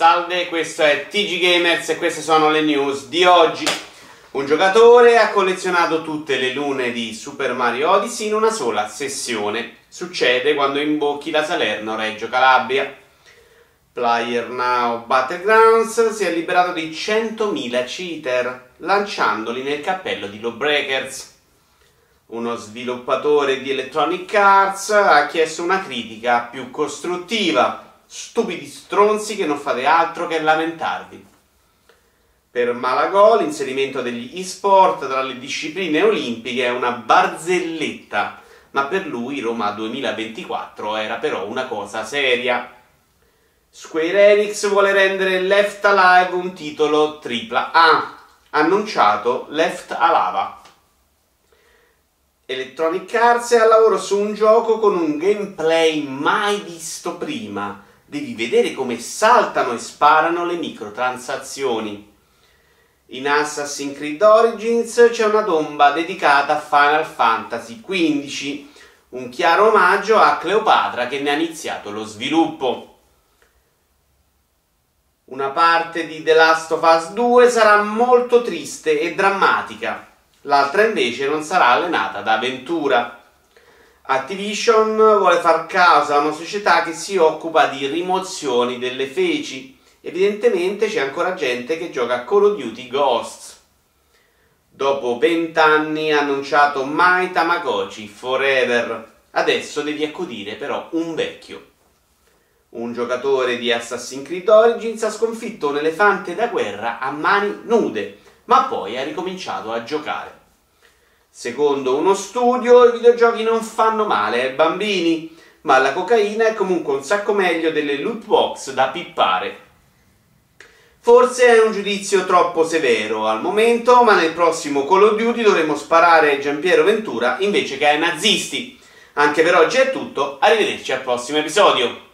Salve, questo è TG Gamers e queste sono le news di oggi. Un giocatore ha collezionato tutte le lune di Super Mario Odyssey in una sola sessione. Succede quando imbocchi la Salerno-Reggio Calabria. Player Now Battlegrounds si è liberato di 100.000 cheater, lanciandoli nel cappello di Lawbreakers. Uno sviluppatore di Electronic Arts ha chiesto una critica più costruttiva stupidi stronzi che non fate altro che lamentarvi. Per Malagò l'inserimento degli e-sport tra le discipline olimpiche è una barzelletta, ma per lui Roma 2024 era però una cosa seria. Square Enix vuole rendere Left Alive un titolo AAA, annunciato Left Alava. Electronic Arts è al lavoro su un gioco con un gameplay mai visto prima, devi vedere come saltano e sparano le microtransazioni. In Assassin's Creed Origins c'è una tomba dedicata a Final Fantasy XV, un chiaro omaggio a Cleopatra che ne ha iniziato lo sviluppo. Una parte di The Last of Us 2 sarà molto triste e drammatica, l'altra invece non sarà allenata da avventura. Activision vuole far causa a una società che si occupa di rimozioni delle feci. Evidentemente c'è ancora gente che gioca a Call of Duty Ghosts. Dopo vent'anni ha annunciato mai Tamagotchi Forever. Adesso devi accudire però un vecchio. Un giocatore di Assassin's Creed Origins ha sconfitto un elefante da guerra a mani nude, ma poi ha ricominciato a giocare. Secondo uno studio i videogiochi non fanno male ai bambini, ma la cocaina è comunque un sacco meglio delle loot box da pippare. Forse è un giudizio troppo severo al momento, ma nel prossimo Call of Duty dovremo sparare Giampiero Ventura invece che ai nazisti. Anche per oggi è tutto, arrivederci al prossimo episodio.